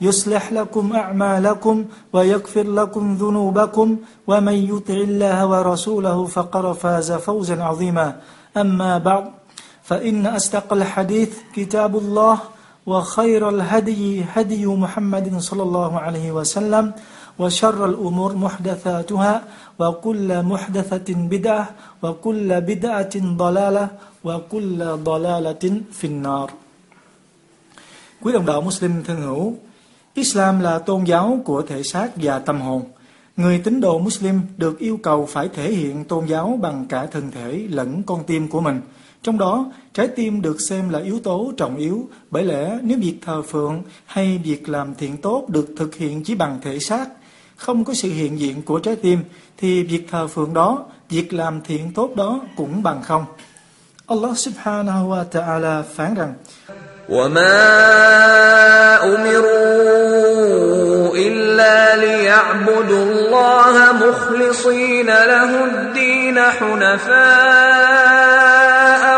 يصلح لكم أعمالكم ويغفر لكم ذنوبكم ومن يطع الله ورسوله فقد فاز فوزا عظيما. أما بعد فإن أصدق الحديث كتاب الله وخير الهدي هدي محمد صلى الله عليه وسلم وشر الأمور محدثاتها وكل محدثة بدعة وكل بدعة ضلالة وكل ضلالة في النار. Quý đồng đạo Muslim thân hữu, Islam là tôn giáo của thể xác và tâm hồn. Người tín đồ Muslim được yêu cầu phải thể hiện tôn giáo bằng cả thân thể lẫn con tim của mình. Trong đó, trái tim được xem là yếu tố trọng yếu, bởi lẽ nếu việc thờ phượng hay việc làm thiện tốt được thực hiện chỉ bằng thể xác, không có sự hiện diện của trái tim, thì việc thờ phượng đó, việc làm thiện tốt đó cũng bằng không. Allah subhanahu wa ta'ala phán rằng, وما أمروا إلا ليعبدوا الله مخلصين له الدين حنفاء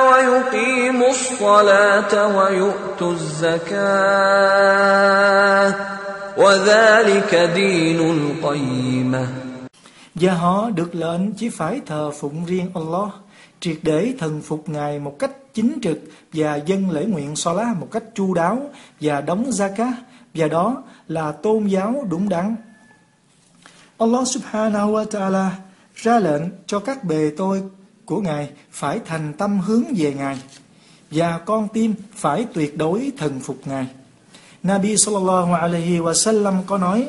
ويقيموا الصلاة ويؤتوا الزكاة وذلك دين القيمة Và họ được lệnh chỉ phải thờ phụng riêng Allah, triệt để thần phục Ngài một cách chính trực và dân lễ nguyện Salah một cách chu đáo và đóng zakat, và đó là tôn giáo đúng đắn. Allah subhanahu wa ta'ala ra lệnh cho các bề tôi của Ngài phải thành tâm hướng về Ngài, và con tim phải tuyệt đối thần phục Ngài. Nabi sallallahu alaihi wa sallam có nói: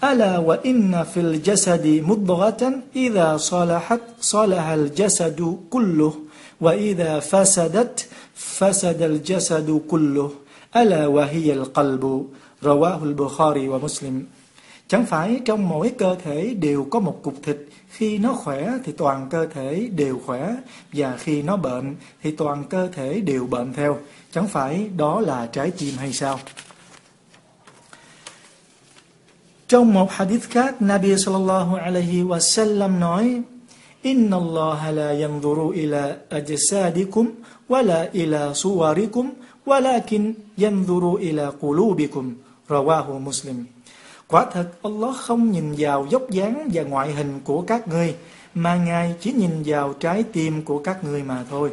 "Ala wa inna fil jasadi mudghatan idha salahat salaha al jasadu kulluh." وإذا فسدت فسد الجسد كله ألا وهي القلب رواه البخاري ومسلم Chẳng phải trong mỗi cơ thể đều có một cục thịt, khi nó khỏe thì toàn cơ thể đều khỏe, và khi nó bệnh thì toàn cơ thể đều bệnh theo. Chẳng phải đó là trái tim hay sao? Trong một hadith khác, Nabi sallallahu alaihi wa sallam nói, Inna الله la yanzuru ila أجسادكم ولا ila صوركم ولكن yanzuru ila qulubikum رواه مسلم Quả thật, Allah không nhìn vào dốc dáng và ngoại hình của các ngươi, mà Ngài chỉ nhìn vào trái tim của các ngươi mà thôi.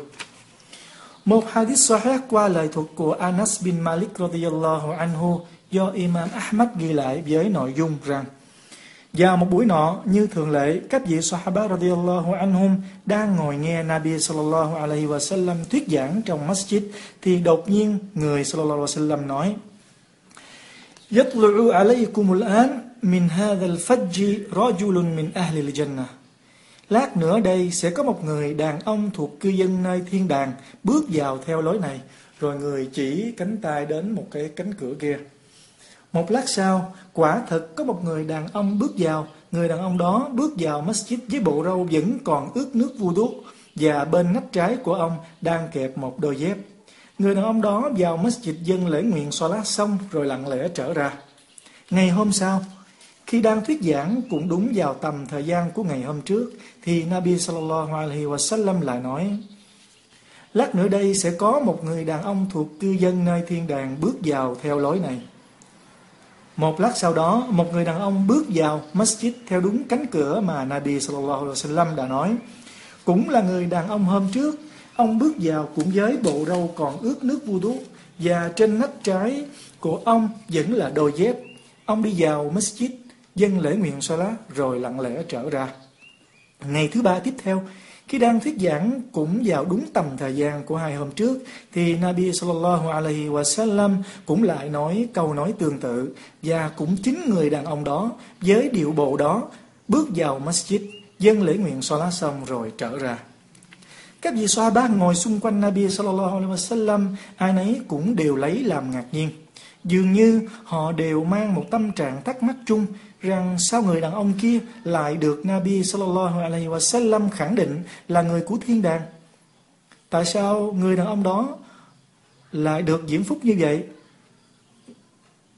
Một hadith sahih qua lời thuật của Anas bin Malik radiyallahu anhu do Imam Ahmad ghi lại với nội dung rằng vào một buổi nọ, như thường lệ, các vị Sahaba radiyallahu anhum đang ngồi nghe Nabi sallallahu alaihi wa sallam thuyết giảng trong masjid, thì đột nhiên người sallallahu alaihi wa sallam nói يطلع عليكم الآن من هذا الفج رجل من أهل الجنة Lát nữa đây sẽ có một người đàn ông thuộc cư dân nơi thiên đàng bước vào theo lối này, rồi người chỉ cánh tay đến một cái cánh cửa kia. Một lát sau, quả thật có một người đàn ông bước vào, người đàn ông đó bước vào masjid với bộ râu vẫn còn ướt nước vu đuốc, và bên nách trái của ông đang kẹp một đôi dép. Người đàn ông đó vào masjid dân lễ nguyện salat xong rồi lặng lẽ trở ra. Ngày hôm sau, khi đang thuyết giảng cũng đúng vào tầm thời gian của ngày hôm trước, thì Nabi sallallahu alaihi wasallam lại nói, Lát nữa đây sẽ có một người đàn ông thuộc cư dân nơi thiên đàng bước vào theo lối này. Một lát sau đó, một người đàn ông bước vào masjid theo đúng cánh cửa mà Nabi sallallahu alaihi wasallam đã nói. Cũng là người đàn ông hôm trước, ông bước vào cũng với bộ râu còn ướt nước vu đuốc và trên nách trái của ông vẫn là đôi dép. Ông đi vào masjid, dân lễ nguyện salat rồi lặng lẽ trở ra. Ngày thứ ba tiếp theo, khi đang thuyết giảng cũng vào đúng tầm thời gian của hai hôm trước, thì Nabi sallallahu alaihi wasallam cũng lại nói câu nói tương tự và cũng chính người đàn ông đó, với điệu bộ đó, bước vào masjid dân lễ nguyện salat xong rồi trở ra. Các vị Sahaba ngồi xung quanh Nabi sallallahu alaihi wasallam, ai nấy cũng đều lấy làm ngạc nhiên. Dường như họ đều mang một tâm trạng thắc mắc chung rằng sao người đàn ông kia lại được Nabi sallallahu alaihi wasallam khẳng định là người của thiên đàng. Tại sao người đàn ông đó lại được diễm phúc như vậy?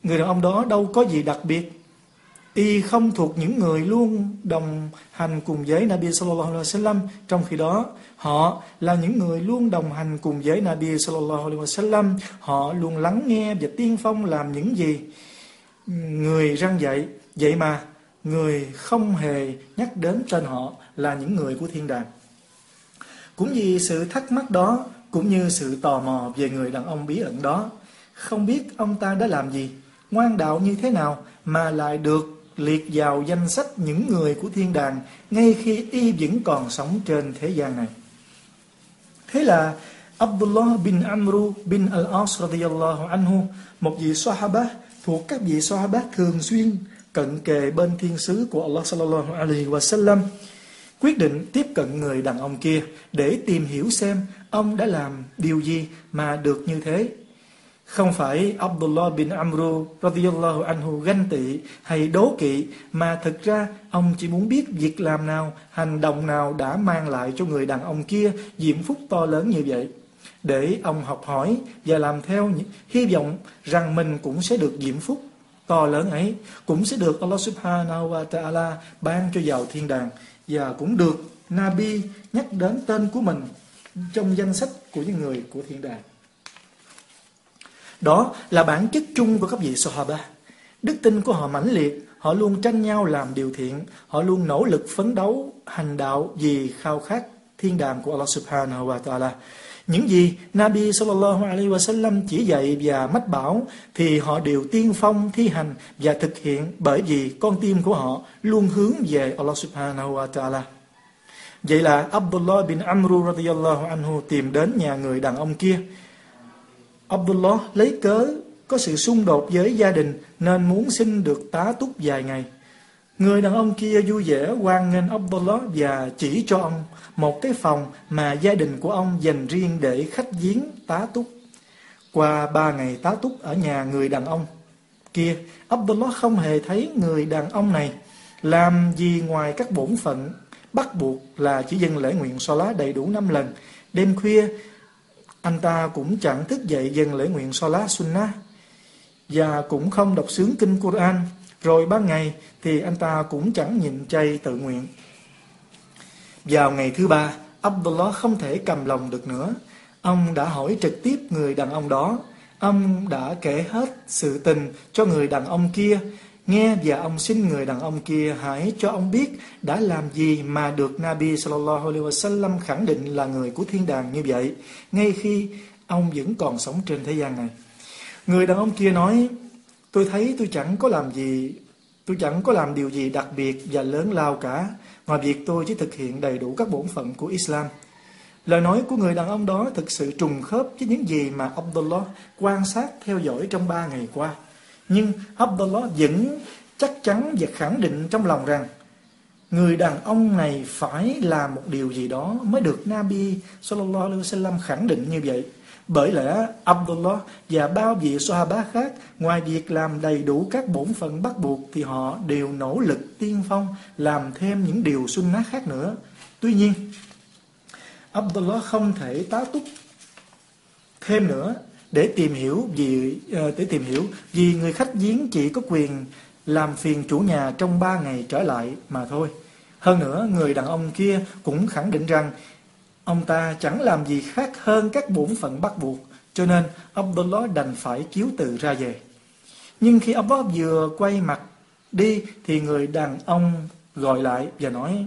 Người đàn ông đó đâu có gì đặc biệt. Y không thuộc những người luôn đồng hành cùng với Nabi sallallahu alaihi wasallam, trong khi đó họ là những người luôn đồng hành cùng với Nabi sallallahu alaihi wasallam, họ luôn lắng nghe và tiên phong làm những gì người răng dạy Vậy mà người không hề nhắc đến tên họ là những người của thiên đàng. Cũng vì sự thắc mắc đó, cũng như sự tò mò về người đàn ông bí ẩn đó, không biết ông ta đã làm gì, ngoan đạo như thế nào mà lại được liệt vào danh sách những người của thiên đàng ngay khi y vẫn còn sống trên thế gian này. Thế là Abdullah bin Amru bin Al-As radiyallahu anhu, một vị sahaba thuộc các vị sahaba thường xuyên cận kề bên thiên sứ của Allah sallallahu alaihi wasallam quyết định tiếp cận người đàn ông kia để tìm hiểu xem ông đã làm điều gì mà được như thế. Không phải Abdullah bin Amru radiyallahu anhu ganh tị hay đố kỵ mà thực ra ông chỉ muốn biết việc làm nào, hành động nào đã mang lại cho người đàn ông kia diễm phúc to lớn như vậy. Để ông học hỏi và làm theo hy vọng rằng mình cũng sẽ được diễm phúc to lớn ấy cũng sẽ được Allah subhanahu wa ta'ala ban cho vào thiên đàng và cũng được Nabi nhắc đến tên của mình trong danh sách của những người của thiên đàng. Đó là bản chất chung của các vị Sahaba. Đức tin của họ mãnh liệt, họ luôn tranh nhau làm điều thiện, họ luôn nỗ lực phấn đấu hành đạo vì khao khát thiên đàng của Allah subhanahu wa ta'ala. Những gì Nabi sallallahu alaihi wasallam chỉ dạy và mách bảo thì họ đều tiên phong thi hành và thực hiện bởi vì con tim của họ luôn hướng về Allah subhanahu wa ta'ala. Vậy là Abdullah bin Amru radiyallahu anhu tìm đến nhà người đàn ông kia. Abdullah lấy cớ có sự xung đột với gia đình nên muốn xin được tá túc vài ngày. Người đàn ông kia vui vẻ hoan nghênh Abdullah và chỉ cho ông một cái phòng mà gia đình của ông dành riêng để khách viếng tá túc. Qua ba ngày tá túc ở nhà người đàn ông kia, Abdullah không hề thấy người đàn ông này làm gì ngoài các bổn phận bắt buộc là chỉ dâng lễ nguyện so lá đầy đủ năm lần. Đêm khuya, anh ta cũng chẳng thức dậy dâng lễ nguyện so lá sunnah và cũng không đọc sướng kinh Quran. Rồi ban ngày thì anh ta cũng chẳng nhịn chay tự nguyện. Vào ngày thứ ba, Abdullah không thể cầm lòng được nữa. Ông đã hỏi trực tiếp người đàn ông đó. Ông đã kể hết sự tình cho người đàn ông kia. Nghe và ông xin người đàn ông kia hãy cho ông biết đã làm gì mà được Nabi sallallahu alaihi wasallam khẳng định là người của thiên đàng như vậy, ngay khi ông vẫn còn sống trên thế gian này. Người đàn ông kia nói, tôi thấy tôi chẳng có làm gì, tôi chẳng có làm điều gì đặc biệt và lớn lao cả. Ngoài việc tôi chỉ thực hiện đầy đủ các bổn phận của Islam. Lời nói của người đàn ông đó thực sự trùng khớp với những gì mà Abdullah quan sát theo dõi trong ba ngày qua. Nhưng Abdullah vẫn chắc chắn và khẳng định trong lòng rằng người đàn ông này phải làm một điều gì đó mới được Nabi Sallallahu Alaihi Wasallam khẳng định như vậy. Bởi lẽ Abdullah và bao vị Sahaba khác ngoài việc làm đầy đủ các bổn phận bắt buộc thì họ đều nỗ lực tiên phong làm thêm những điều sunnah khác nữa. Tuy nhiên, Abdullah không thể tá túc thêm nữa để tìm hiểu vì ờ, để tìm hiểu vì người khách giếng chỉ có quyền làm phiền chủ nhà trong ba ngày trở lại mà thôi. Hơn nữa, người đàn ông kia cũng khẳng định rằng Ông ta chẳng làm gì khác hơn các bổn phận bắt buộc, cho nên Abdullah đành phải chiếu từ ra về. Nhưng khi Abdullah vừa quay mặt đi thì người đàn ông gọi lại và nói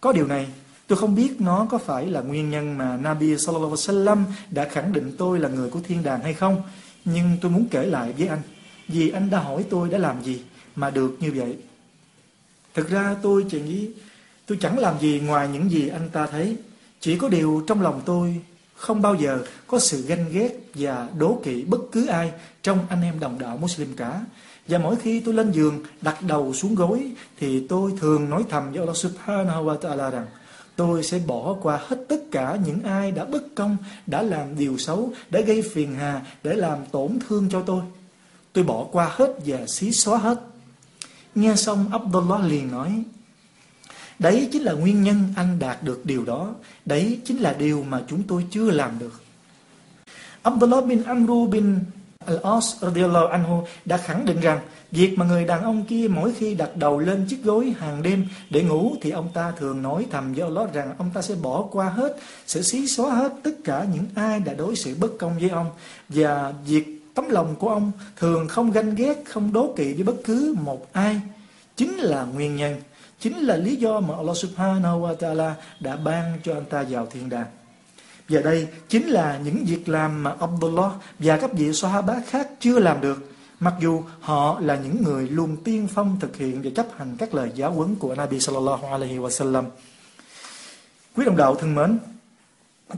Có điều này, tôi không biết nó có phải là nguyên nhân mà Nabi Sallallahu Alaihi Wasallam đã khẳng định tôi là người của thiên đàng hay không, nhưng tôi muốn kể lại với anh, vì anh đã hỏi tôi đã làm gì mà được như vậy. Thực ra tôi chỉ nghĩ Tôi chẳng làm gì ngoài những gì anh ta thấy. Chỉ có điều trong lòng tôi không bao giờ có sự ganh ghét và đố kỵ bất cứ ai trong anh em đồng đạo Muslim cả. Và mỗi khi tôi lên giường đặt đầu xuống gối thì tôi thường nói thầm với Allah Subhanahu wa Ta'ala rằng tôi sẽ bỏ qua hết tất cả những ai đã bất công, đã làm điều xấu, đã gây phiền hà, để làm tổn thương cho tôi. Tôi bỏ qua hết và xí xóa hết. Nghe xong Abdullah liền nói Đấy chính là nguyên nhân anh đạt được điều đó. Đấy chính là điều mà chúng tôi chưa làm được. Abdullah bin Amru bin Al-As radiallahu anhu đã khẳng định rằng việc mà người đàn ông kia mỗi khi đặt đầu lên chiếc gối hàng đêm để ngủ thì ông ta thường nói thầm với Allah rằng ông ta sẽ bỏ qua hết, sẽ xí xóa hết tất cả những ai đã đối xử bất công với ông. Và việc tấm lòng của ông thường không ganh ghét, không đố kỵ với bất cứ một ai. Chính là nguyên nhân, chính là lý do mà Allah Subhanahu wa Taala đã ban cho anh ta vào thiên đàng. Và đây chính là những việc làm mà Abdullah và các vị Sahaba khác chưa làm được. Mặc dù họ là những người luôn tiên phong thực hiện và chấp hành các lời giáo huấn của Nabi Sallallahu Alaihi Wasallam. Quý đồng đạo thân mến,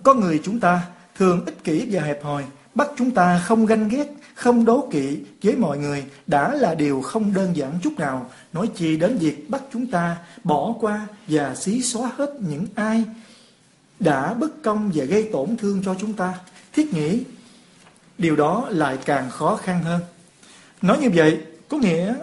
có người chúng ta thường ích kỷ và hẹp hòi, bắt chúng ta không ganh ghét, không đố kỵ với mọi người đã là điều không đơn giản chút nào, nói chi đến việc bắt chúng ta bỏ qua và xí xóa hết những ai đã bất công và gây tổn thương cho chúng ta. Thiết nghĩ điều đó lại càng khó khăn hơn. Nói như vậy có nghĩa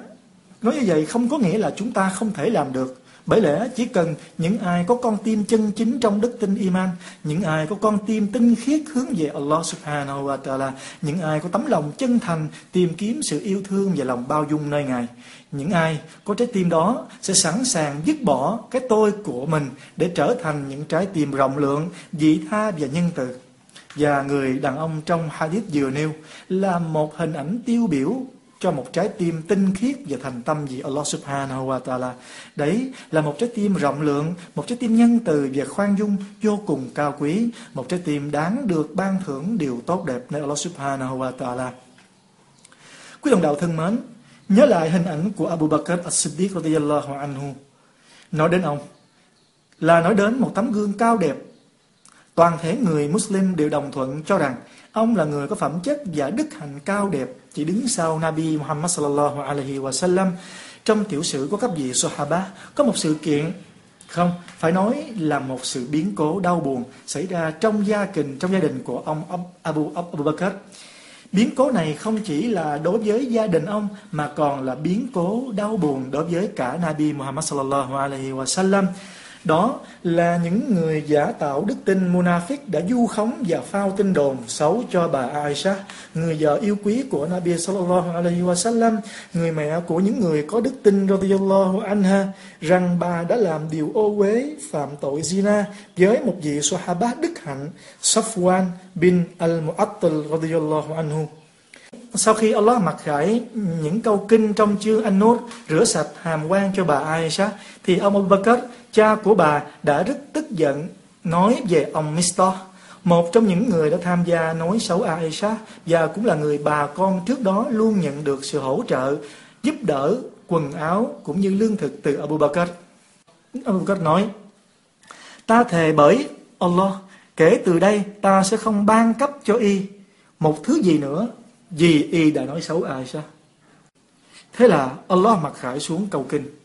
nói như vậy không có nghĩa là chúng ta không thể làm được. Bởi lẽ chỉ cần những ai có con tim chân chính trong đức tin iman, những ai có con tim tinh khiết hướng về Allah subhanahu wa ta'ala, những ai có tấm lòng chân thành tìm kiếm sự yêu thương và lòng bao dung nơi Ngài, những ai có trái tim đó sẽ sẵn sàng dứt bỏ cái tôi của mình để trở thành những trái tim rộng lượng, dị tha và nhân từ. Và người đàn ông trong hadith vừa nêu là một hình ảnh tiêu biểu cho một trái tim tinh khiết và thành tâm vì Allah subhanahu wa ta'ala. Đấy là một trái tim rộng lượng, một trái tim nhân từ và khoan dung vô cùng cao quý, một trái tim đáng được ban thưởng điều tốt đẹp nơi Allah subhanahu wa ta'ala. Quý đồng đạo thân mến, nhớ lại hình ảnh của Abu Bakr as-Siddiq radiyallahu anhu. Nói đến ông là nói đến một tấm gương cao đẹp. Toàn thể người Muslim đều đồng thuận cho rằng ông là người có phẩm chất và đức hạnh cao đẹp chỉ đứng sau Nabi Muhammad sallallahu alaihi wasallam trong tiểu sử của các vị Sahaba, có một sự kiện, không, phải nói là một sự biến cố đau buồn xảy ra trong gia đình trong gia đình của ông Abu Abu Bakr. Biến cố này không chỉ là đối với gia đình ông, mà còn là biến cố đau buồn đối với cả Nabi Muhammad sallallahu alaihi wasallam đó là những người giả tạo đức tin Munafik đã du khống và phao tin đồn xấu cho bà Aisha, người vợ yêu quý của Nabi sallallahu alaihi wasallam, người mẹ của những người có đức tin radiyallahu anha rằng bà đã làm điều ô uế phạm tội zina với một vị sahaba đức hạnh Safwan bin al-Mu'attal radiyallahu anhu. Sau khi Allah mặc khải những câu kinh trong chương An-Nur rửa sạch hàm quan cho bà Aisha thì ông Abu Bakr cha của bà đã rất tức giận nói về ông Mister, một trong những người đã tham gia nói xấu Aisha và cũng là người bà con trước đó luôn nhận được sự hỗ trợ, giúp đỡ quần áo cũng như lương thực từ Abu Bakr. Abu Bakr nói, ta thề bởi Allah, kể từ đây ta sẽ không ban cấp cho y một thứ gì nữa vì y đã nói xấu Aisha. Thế là Allah mặc khải xuống cầu kinh.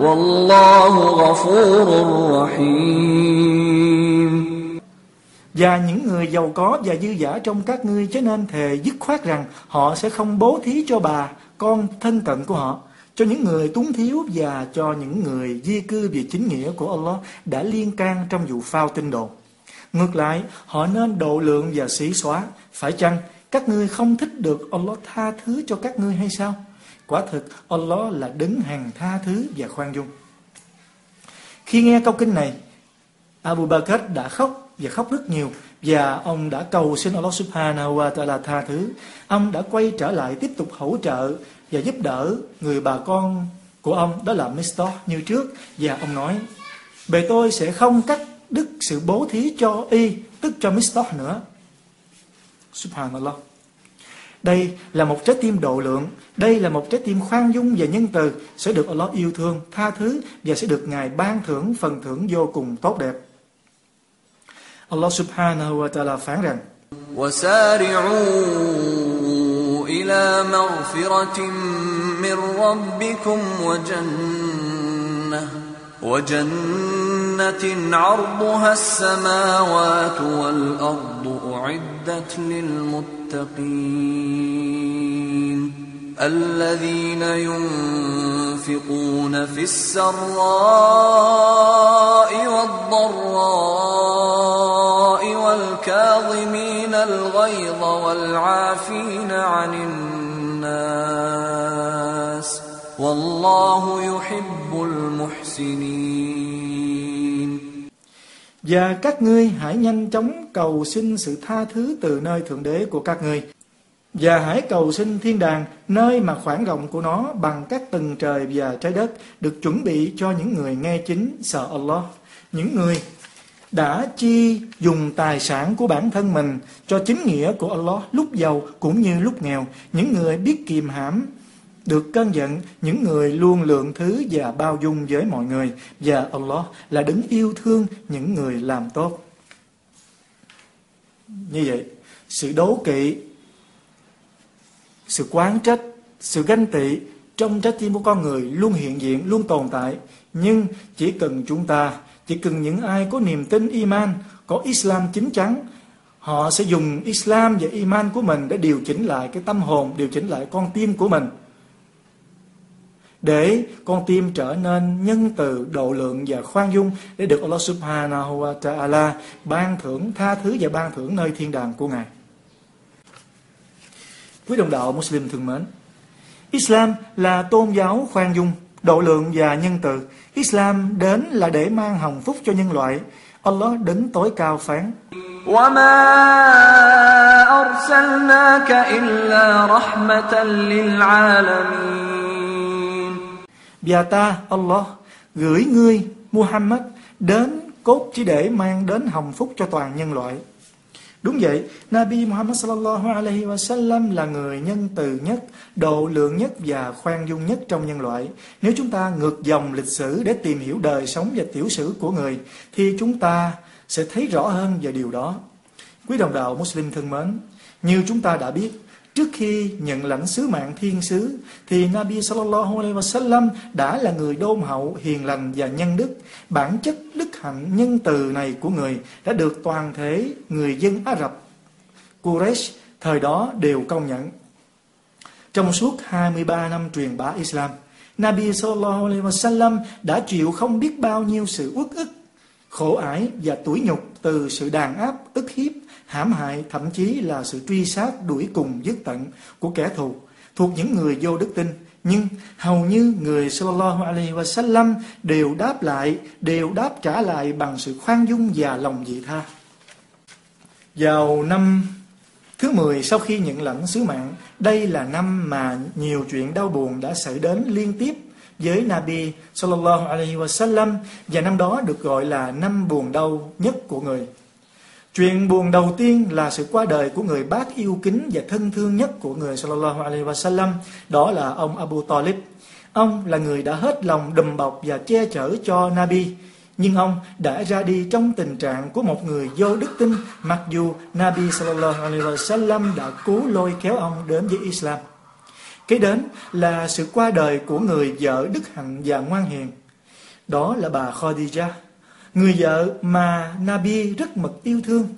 Wallahu ghafurur rahim Và những người giàu có và dư giả trong các ngươi cho nên thề dứt khoát rằng họ sẽ không bố thí cho bà, con thân cận của họ, cho những người túng thiếu và cho những người di cư vì chính nghĩa của Allah đã liên can trong vụ phao tin đồn. Ngược lại, họ nên độ lượng và xí xóa. Phải chăng các ngươi không thích được Allah tha thứ cho các ngươi hay sao? Quả thực Allah là đứng hàng tha thứ và khoan dung. Khi nghe câu kinh này, Abu Bakr đã khóc và khóc rất nhiều và ông đã cầu xin Allah Subhanahu wa Taala tha thứ. Ông đã quay trở lại tiếp tục hỗ trợ và giúp đỡ người bà con của ông đó là Mistah như trước và ông nói bề tôi sẽ không cắt đứt sự bố thí cho y tức cho Mistah nữa. Subhanallah. Đây là một trái tim độ lượng, đây là một trái tim khoan dung và nhân từ sẽ được Allah yêu thương, tha thứ và sẽ được Ngài ban thưởng phần thưởng vô cùng tốt đẹp. Allah subhanahu wa ta'ala phán rằng وسارعوا إلى مغفرة من ربكم وجنة وجنة عرضها السماوات والأرض أعدت للمتقين الذين ينفقون في السراء والضراء والكاظمين الغيظ والعافين عن الناس والله يحب المحسنين Và các ngươi hãy nhanh chóng cầu xin sự tha thứ từ nơi Thượng Đế của các ngươi. Và hãy cầu xin thiên đàng, nơi mà khoảng rộng của nó bằng các tầng trời và trái đất được chuẩn bị cho những người nghe chính sợ Allah. Những người đã chi dùng tài sản của bản thân mình cho chính nghĩa của Allah lúc giàu cũng như lúc nghèo. Những người biết kiềm hãm được cân giận, những người luôn lượng thứ và bao dung với mọi người. Và Allah là đứng yêu thương những người làm tốt. Như vậy, sự đố kỵ sự quán trách, sự ganh tị trong trái tim của con người luôn hiện diện, luôn tồn tại. Nhưng chỉ cần chúng ta, chỉ cần những ai có niềm tin iman, có Islam chính chắn, họ sẽ dùng Islam và iman của mình để điều chỉnh lại cái tâm hồn, điều chỉnh lại con tim của mình Để con tim trở nên nhân từ, độ lượng và khoan dung để được Allah subhanahu wa ta'ala ban thưởng, tha thứ và ban thưởng nơi thiên đàng của Ngài. Quý đồng đạo Muslim thương mến, Islam là tôn giáo khoan dung, độ lượng và nhân từ. Islam đến là để mang hồng phúc cho nhân loại. Allah đứng tối cao phán. وما أرسلناك إلا رحمة للعالمين và ta, Allah, gửi ngươi, Muhammad, đến cốt chỉ để mang đến hồng phúc cho toàn nhân loại. Đúng vậy, Nabi Muhammad sallallahu alaihi wasallam là người nhân từ nhất, độ lượng nhất và khoan dung nhất trong nhân loại. Nếu chúng ta ngược dòng lịch sử để tìm hiểu đời sống và tiểu sử của người, thì chúng ta sẽ thấy rõ hơn về điều đó. Quý đồng đạo Muslim thân mến, như chúng ta đã biết, Trước khi nhận lãnh sứ mạng thiên sứ thì Nabi sallallahu alaihi wasallam đã là người đôn hậu, hiền lành và nhân đức. Bản chất đức hạnh nhân từ này của người đã được toàn thể người dân Ả Rập Quraysh thời đó đều công nhận. Trong suốt 23 năm truyền bá Islam, Nabi sallallahu alaihi wasallam đã chịu không biết bao nhiêu sự uất ức, khổ ải và tủi nhục từ sự đàn áp, ức hiếp hãm hại, thậm chí là sự truy sát đuổi cùng dứt tận của kẻ thù thuộc những người vô đức tin. Nhưng hầu như người sallallahu alaihi wasallam đều đáp lại, đều đáp trả lại bằng sự khoan dung và lòng dị tha. Vào năm thứ 10 sau khi nhận lãnh sứ mạng, đây là năm mà nhiều chuyện đau buồn đã xảy đến liên tiếp với Nabi sallallahu alaihi wasallam và năm đó được gọi là năm buồn đau nhất của người. Chuyện buồn đầu tiên là sự qua đời của người bác yêu kính và thân thương nhất của người sallallahu alaihi wasallam, đó là ông Abu Talib. Ông là người đã hết lòng đùm bọc và che chở cho Nabi, nhưng ông đã ra đi trong tình trạng của một người vô đức tin, mặc dù Nabi sallallahu alaihi wasallam đã cố lôi kéo ông đến với Islam. Kế đến là sự qua đời của người vợ đức hạnh và ngoan hiền. Đó là bà Khadijah Người vợ mà Nabi rất mực yêu thương.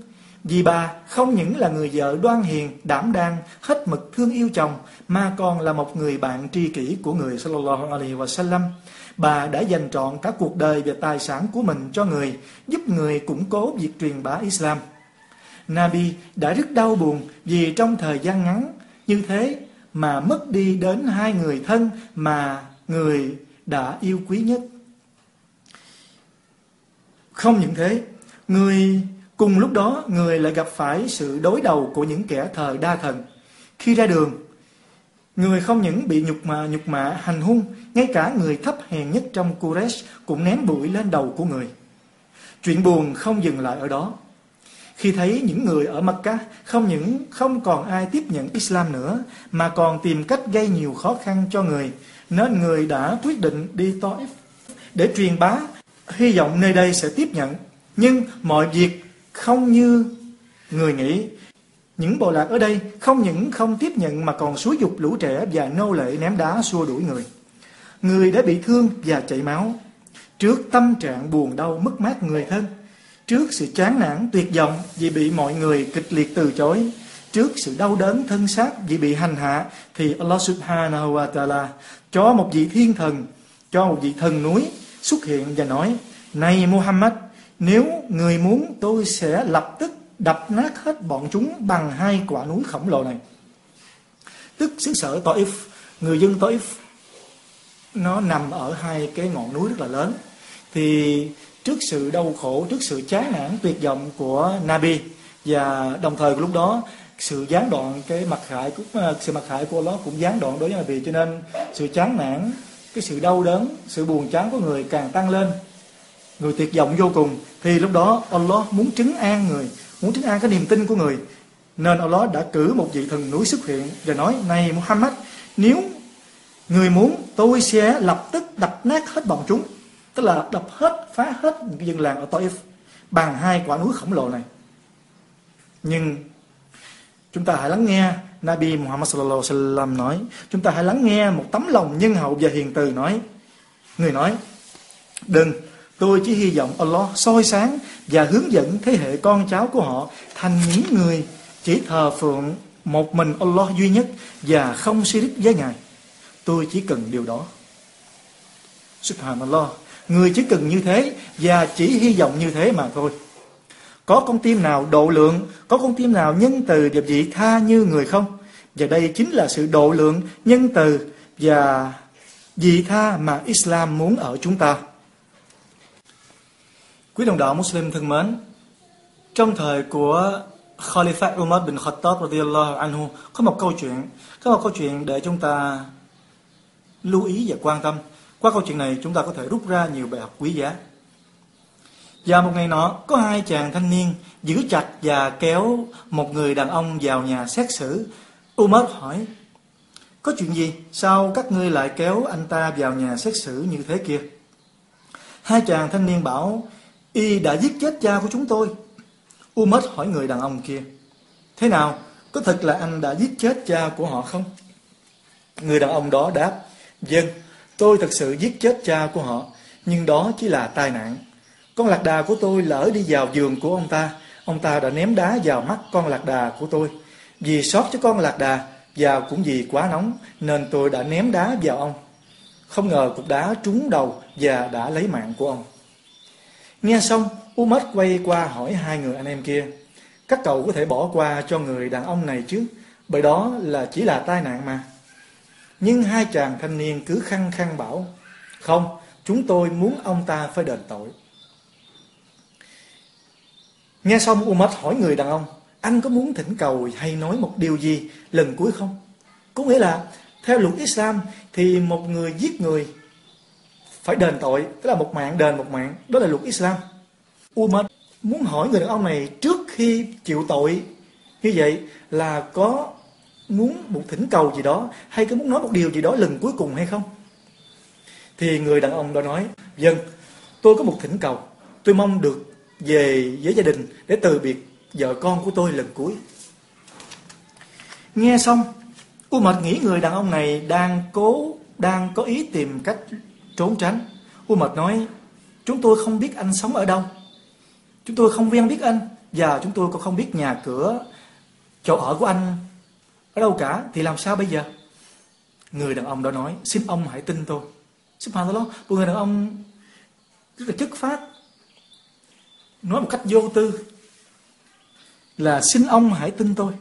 Vì bà không những là người vợ đoan hiền, đảm đang, hết mực thương yêu chồng Mà còn là một người bạn tri kỷ của người sallallahu alaihi wasallam. Bà đã dành trọn cả cuộc đời và tài sản của mình cho người Giúp người củng cố việc truyền bá Islam. Nabi đã rất đau buồn vì trong thời gian ngắn như thế mà mất đi đến hai người thân mà người đã yêu quý nhất. Không những thế, người cùng lúc đó người lại gặp phải sự đối đầu của những kẻ thờ đa thần. Khi ra đường, người không những bị nhục mạ, nhục mạ, hành hung, ngay cả người thấp hèn nhất trong Quraysh cũng ném bụi lên đầu của người. Chuyện buồn không dừng lại ở đó. Khi thấy những người ở Mecca không những không còn ai tiếp nhận Islam nữa mà còn tìm cách gây nhiều khó khăn cho người, nên người đã quyết định đi Taif để truyền bá, hy vọng nơi đây sẽ tiếp nhận. Nhưng mọi việc không như người nghĩ. Những bộ lạc ở đây không những không tiếp nhận mà còn xúi dục lũ trẻ và nô lệ ném đá xua đuổi người. Người đã bị thương và chảy máu. Trước tâm trạng buồn đau mất mát người thân, trước sự chán nản tuyệt vọng vì bị mọi người kịch liệt từ chối, trước sự đau đớn thân xác vì bị hành hạ thì Allah Subhanahu wa Taala cho một vị thiên thần, cho một vị thần núi xuất hiện và nói: "Này Muhammad, nếu người muốn tôi sẽ lập tức đập nát hết bọn chúng bằng hai quả núi khổng lồ này." Tức xứ sở Taif, người dân Taif nó nằm ở hai cái ngọn núi rất là lớn. Thì trước sự đau khổ, trước sự chán nản tuyệt vọng của Nabi và đồng thời lúc đó sự gián đoạn cái mặt hại cũng ờ, sự mặt hại của nó cũng gián đoạn đối với Nabi cho nên sự chán nản, cái sự đau đớn, sự buồn chán của người càng tăng lên. Người tuyệt vọng vô cùng thì lúc đó Allah muốn trấn an người, muốn trấn an cái niềm tin của người. Nên Allah đã cử một vị thần núi xuất hiện và nói: "Này Muhammad, nếu người muốn tôi sẽ lập tức đập nát hết bọn chúng." Tức là đập hết, phá hết những cái dân làng ở Taif bằng hai quả núi khổng lồ này. Nhưng chúng ta hãy lắng nghe Nabi Muhammad sallallahu alaihi wasallam nói, chúng ta hãy lắng nghe một tấm lòng nhân hậu và hiền từ nói. Người nói: "Đừng, tôi chỉ hy vọng Allah soi sáng và hướng dẫn thế hệ con cháu của họ thành những người chỉ thờ phượng một mình Allah duy nhất và không shirik với Ngài. Tôi chỉ cần điều đó." Subhanallah. Người chỉ cần như thế và chỉ hy vọng như thế mà thôi. Có con tim nào độ lượng, có con tim nào nhân từ và vị tha như người không? Và đây chính là sự độ lượng, nhân từ và vị tha mà Islam muốn ở chúng ta. Quý đồng đạo Muslim thân mến, trong thời của Khalifa Umar bin Khattab radiyallahu anhu có một câu chuyện, có một câu chuyện để chúng ta lưu ý và quan tâm. Qua câu chuyện này chúng ta có thể rút ra nhiều bài học quý giá. Và một ngày nọ, có hai chàng thanh niên giữ chặt và kéo một người đàn ông vào nhà xét xử. Umar hỏi, có chuyện gì? Sao các ngươi lại kéo anh ta vào nhà xét xử như thế kia? Hai chàng thanh niên bảo, y đã giết chết cha của chúng tôi. Umar hỏi người đàn ông kia, thế nào? Có thật là anh đã giết chết cha của họ không? Người đàn ông đó đáp, dân, vâng, tôi thật sự giết chết cha của họ, nhưng đó chỉ là tai nạn. Con lạc đà của tôi lỡ đi vào giường của ông ta. Ông ta đã ném đá vào mắt con lạc đà của tôi. Vì sót cho con lạc đà, và cũng vì quá nóng, nên tôi đã ném đá vào ông. Không ngờ cục đá trúng đầu và đã lấy mạng của ông. Nghe xong, Umar quay qua hỏi hai người anh em kia. Các cậu có thể bỏ qua cho người đàn ông này chứ, bởi đó là chỉ là tai nạn mà. Nhưng hai chàng thanh niên cứ khăng khăng bảo, không, chúng tôi muốn ông ta phải đền tội. Nghe xong Umar hỏi người đàn ông, anh có muốn thỉnh cầu hay nói một điều gì lần cuối không? Có nghĩa là theo luật Islam thì một người giết người phải đền tội, tức là một mạng đền một mạng, đó là luật Islam. Umar muốn hỏi người đàn ông này trước khi chịu tội như vậy là có muốn một thỉnh cầu gì đó hay có muốn nói một điều gì đó lần cuối cùng hay không? Thì người đàn ông đó nói, dân, vâng, tôi có một thỉnh cầu, tôi mong được về với gia đình để từ biệt vợ con của tôi lần cuối. Nghe xong, U Mật nghĩ người đàn ông này đang cố, đang có ý tìm cách trốn tránh. U Mật nói, chúng tôi không biết anh sống ở đâu. Chúng tôi không quen biết anh và chúng tôi cũng không biết nhà cửa, chỗ ở của anh ở đâu cả. Thì làm sao bây giờ? Người đàn ông đó nói, xin ông hãy tin tôi. Subhanallah, một người đàn ông rất là chất phát, nói một cách vô tư là xin ông hãy tin tôi.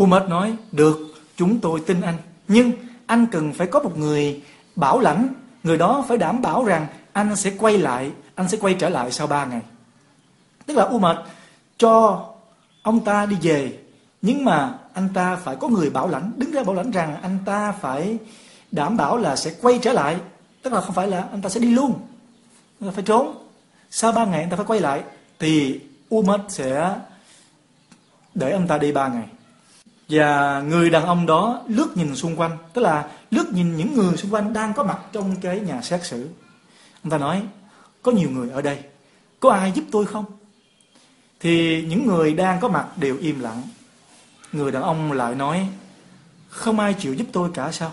Umar nói, được, chúng tôi tin anh. Nhưng anh cần phải có một người bảo lãnh, người đó phải đảm bảo rằng anh sẽ quay lại, anh sẽ quay trở lại sau ba ngày. tức là Umar cho ông ta đi về nhưng mà anh ta phải có người bảo lãnh đứng ra bảo lãnh rằng anh ta phải đảm bảo là sẽ quay trở lại tức là không phải là anh ta sẽ đi luôn anh ta phải trốn sau ba ngày anh ta phải quay lại thì Umar sẽ để ông ta đi ba ngày. Và người đàn ông đó lướt nhìn xung quanh, tức là lướt nhìn những người xung quanh đang có mặt trong cái nhà xét xử. Ông ta nói, có nhiều người ở đây, có ai giúp tôi không? Thì những người đang có mặt đều im lặng. Người đàn ông lại nói, không ai chịu giúp tôi cả sao?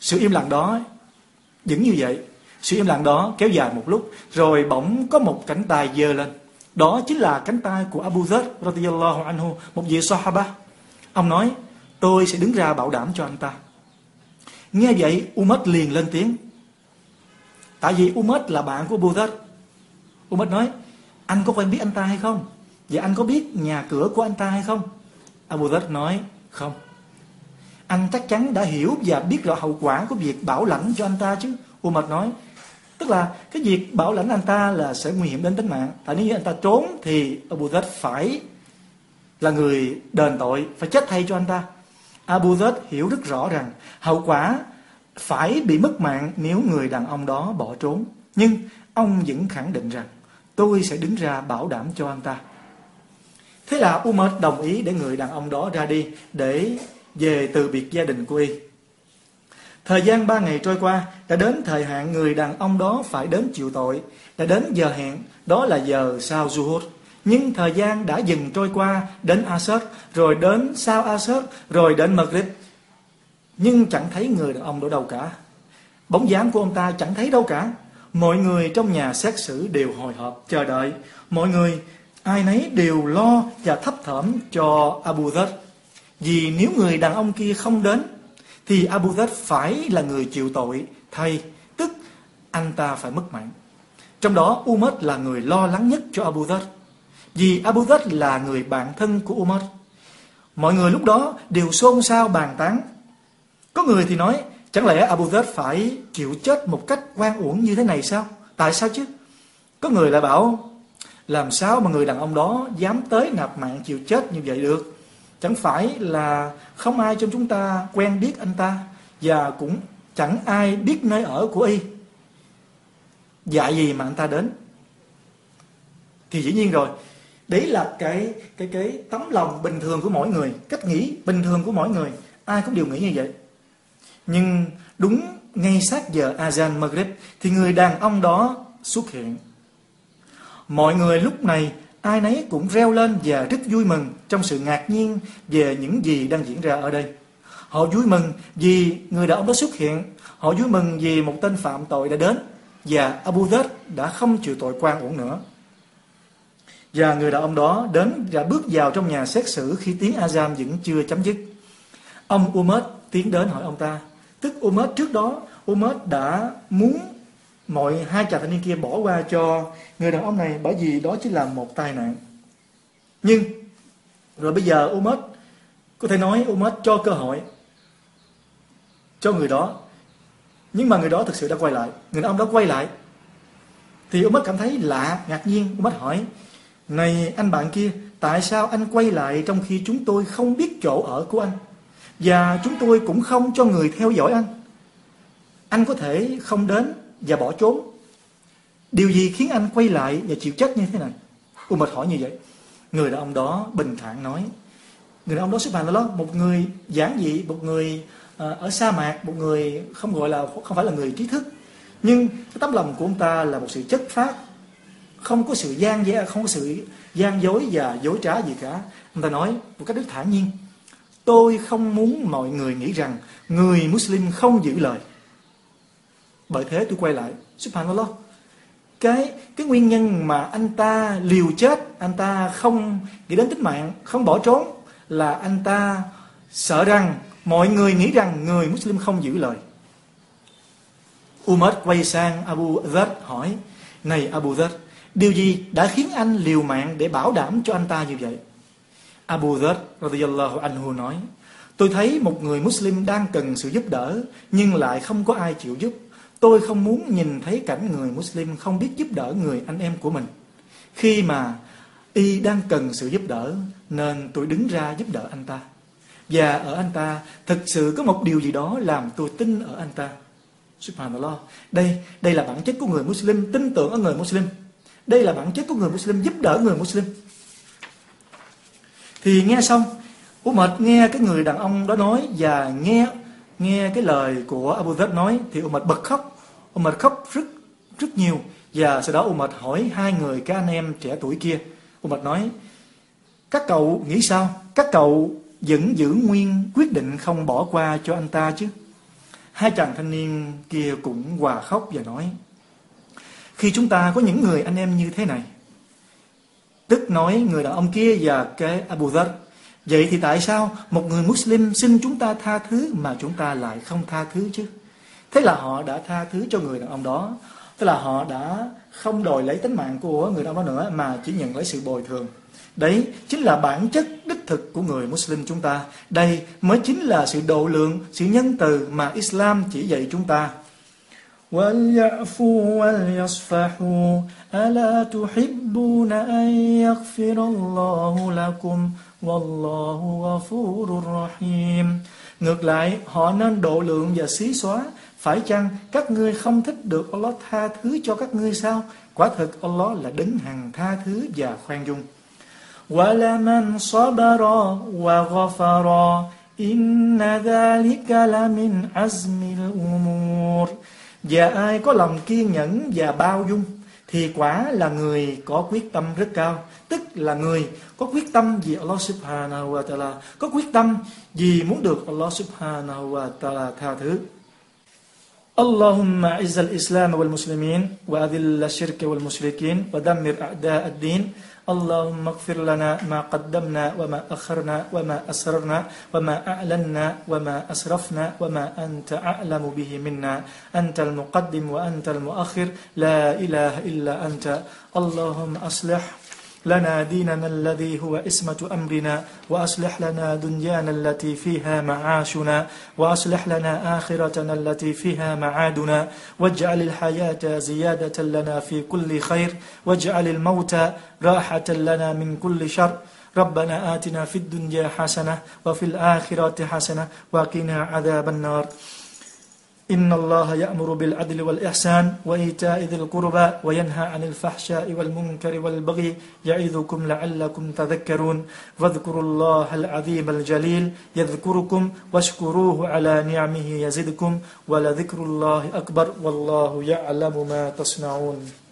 Sự im lặng đó vẫn như vậy. Sự im lặng đó kéo dài một lúc, rồi bỗng có một cánh tay giơ lên đó chính là cánh tay của Abu Dhar radiyallahu anhu, một vị sahaba. Ông nói, tôi sẽ đứng ra bảo đảm cho anh ta. Nghe vậy, Umar liền lên tiếng. Tại vì Umar là bạn của Abu Dhar Umar nói, anh có quen biết anh ta hay không? Và anh có biết nhà cửa của anh ta hay không? Abu Dhar nói, không. Anh chắc chắn đã hiểu và biết rõ hậu quả của việc bảo lãnh cho anh ta chứ, Umar nói tức là cái việc bảo lãnh anh ta là sẽ nguy hiểm đến tính mạng. Tại nếu như anh ta trốn thì Abu Dhabi phải là người đền tội, phải chết thay cho anh ta. Abu Dhabi hiểu rất rõ rằng hậu quả phải bị mất mạng nếu người đàn ông đó bỏ trốn. Nhưng ông vẫn khẳng định rằng tôi sẽ đứng ra bảo đảm cho anh ta. Thế là Umar đồng ý để người đàn ông đó ra đi để về từ biệt gia đình của y. Thời gian ba ngày trôi qua, đã đến thời hạn người đàn ông đó phải đến chịu tội, đã đến giờ hẹn, đó là giờ sau Zuhur. Nhưng thời gian đã dừng trôi qua, đến Asad, rồi đến sau Asad, rồi đến Maghrib. Nhưng chẳng thấy người đàn ông đó đâu cả. Bóng dáng của ông ta chẳng thấy đâu cả. Mọi người trong nhà xét xử đều hồi hộp, chờ đợi. Mọi người, ai nấy đều lo và thấp thỏm cho Abu Dhar. Vì nếu người đàn ông kia không đến, thì Abu Dhar phải là người chịu tội thay, tức anh ta phải mất mạng. Trong đó Umar là người lo lắng nhất cho Abu Dhar. Vì Abu Dhar là người bạn thân của Umar. Mọi người lúc đó đều xôn xao bàn tán. Có người thì nói, chẳng lẽ Abu Dhar phải chịu chết một cách quan uổng như thế này sao? Tại sao chứ? Có người lại bảo, làm sao mà người đàn ông đó dám tới nạp mạng chịu chết như vậy được? Chẳng phải là không ai trong chúng ta quen biết anh ta và cũng chẳng ai biết nơi ở của y. Dạy gì mà anh ta đến? Thì dĩ nhiên rồi, đấy là cái cái cái tấm lòng bình thường của mỗi người, cách nghĩ bình thường của mỗi người, ai cũng đều nghĩ như vậy. Nhưng đúng ngay sát giờ Azan Maghrib thì người đàn ông đó xuất hiện. Mọi người lúc này ai nấy cũng reo lên và rất vui mừng trong sự ngạc nhiên về những gì đang diễn ra ở đây. Họ vui mừng vì người đàn ông đó xuất hiện. Họ vui mừng vì một tên phạm tội đã đến và Abu Dhar đã không chịu tội quan uổng nữa. Và người đàn ông đó đến và bước vào trong nhà xét xử khi tiếng Azam vẫn chưa chấm dứt. Ông Umar tiến đến hỏi ông ta. Tức Umar trước đó, Umar đã muốn mọi hai chàng thanh niên kia bỏ qua cho người đàn ông này bởi vì đó chỉ là một tai nạn. Nhưng rồi bây giờ Umar có thể nói Umar cho cơ hội cho người đó. Nhưng mà người đó thực sự đã quay lại, người đàn ông đó quay lại. Thì Umar cảm thấy lạ, ngạc nhiên, Umar hỏi: "Này anh bạn kia, tại sao anh quay lại trong khi chúng tôi không biết chỗ ở của anh và chúng tôi cũng không cho người theo dõi anh? Anh có thể không đến và bỏ trốn. Điều gì khiến anh quay lại và chịu trách như thế này? Umar hỏi như vậy. Người đàn ông đó bình thản nói. Người đàn ông đó xếp hàng đó một người giản dị, một người ờ, ở sa mạc, một người không gọi là không phải là người trí thức. Nhưng cái tấm lòng của ông ta là một sự chất phát, không có sự gian dối, không có sự gian dối và dối trá gì cả. Ông ta nói một cách rất thản nhiên. Tôi không muốn mọi người nghĩ rằng người Muslim không giữ lời. Bởi thế tôi quay lại Subhanallah cái cái nguyên nhân mà anh ta liều chết, anh ta không nghĩ đến tính mạng, không bỏ trốn, là anh ta sợ rằng mọi người nghĩ rằng người Muslim không giữ lời. Umar quay sang Abu Dhar hỏi, này Abu Dhar điều gì đã khiến anh liều mạng để bảo đảm cho anh ta như vậy? Abu Dhar radiyallahu anhu nói, tôi thấy một người Muslim đang cần sự giúp đỡ, nhưng lại không có ai chịu giúp. Tôi không muốn nhìn thấy cảnh người Muslim không biết giúp đỡ người anh em của mình. Khi mà y đang cần sự giúp đỡ nên tôi đứng ra giúp đỡ anh ta. Và ở anh ta thực sự có một điều gì đó làm tôi tin ở anh ta. Subhanallah. Đây, đây là bản chất của người Muslim, tin tưởng ở người Muslim. Đây là bản chất của người Muslim, giúp đỡ người Muslim. Thì nghe xong, Umar nghe cái người đàn ông đó nói và nghe nghe cái lời của Abu Dhar nói thì Umar bật khóc. Umar khóc rất rất nhiều và sau đó Umar hỏi hai người, cái anh em trẻ tuổi kia. Umar nói, các cậu nghĩ sao? Các cậu vẫn giữ nguyên quyết định không bỏ qua cho anh ta chứ? Hai chàng thanh niên kia cũng hòa khóc và nói, Khi chúng ta có những người anh em như thế này Tức nói người đàn ông kia và cái Abu Dhar Vậy thì tại sao một người Muslim xin chúng ta tha thứ mà chúng ta lại không tha thứ chứ? Thế là họ đã tha thứ cho người đàn ông đó. Tức là họ đã không đòi lấy tính mạng của người đàn ông đó nữa mà chỉ nhận lấy sự bồi thường. Đấy chính là bản chất đích thực của người Muslim chúng ta. Đây mới chính là sự độ lượng, sự nhân từ mà Islam chỉ dạy chúng ta. وَلْيَعْفُوا وَلْيَصْفَحُوا أَلَا تُحِبُّونَ أَنْ يَغْفِرَ اللَّهُ لَكُمْ وَاللَّهُ غَفُورٌ رَحِيمٌ Ngược lại, họ nên độ lượng và xí xóa. Phải chăng các ngươi không thích được Allah tha thứ cho các ngươi sao? Quả thực Allah là đấng hằng tha thứ và khoan dung. وَلَمَنْ صَبَرَ وَغَفَرَ إِنَّ ذَلِكَ لَمِنْ عَزْمِ الْأُمُورِ Và ai có lòng kiên nhẫn và bao dung thì quả là người có quyết tâm rất cao, tức là người có quyết tâm vì Allah Subhanahu wa Taala, có quyết tâm vì muốn được Allah Subhanahu wa Taala tha thứ. اللهم اعز الإسلام والمسلمين وأذل الشرك والمشركين ودمر أعداء الدين. اللهم اغفر لنا ما قدمنا وما أخرنا وما أسررنا وما أعلنا وما أسرفنا وما أنت أعلم به منا. أنت المقدم وأنت المؤخر. لا إله إلا أنت. اللهم أصلح لنا ديننا الذي هو إسمة أمرنا وأصلح لنا دنيانا التي فيها معاشنا وأصلح لنا آخرتنا التي فيها معادنا. واجعل الحياة زيادة لنا في كل خير واجعل الموت راحة لنا من كل شر. ربنا آتنا في الدنيا حسنة وفي الآخرة حسنة وقنا عذاب النار. إن الله يأمر بالعدل والإحسان وإيتاء ذي القربى وينهى عن الفحشاء والمنكر والبغي يعظكم لعلكم تذكرون. واذكروا الله العظيم الجليل يذكركم واشكروه على نعمه يزدكم ولذكر الله أكبر والله يعلم ما تصنعون.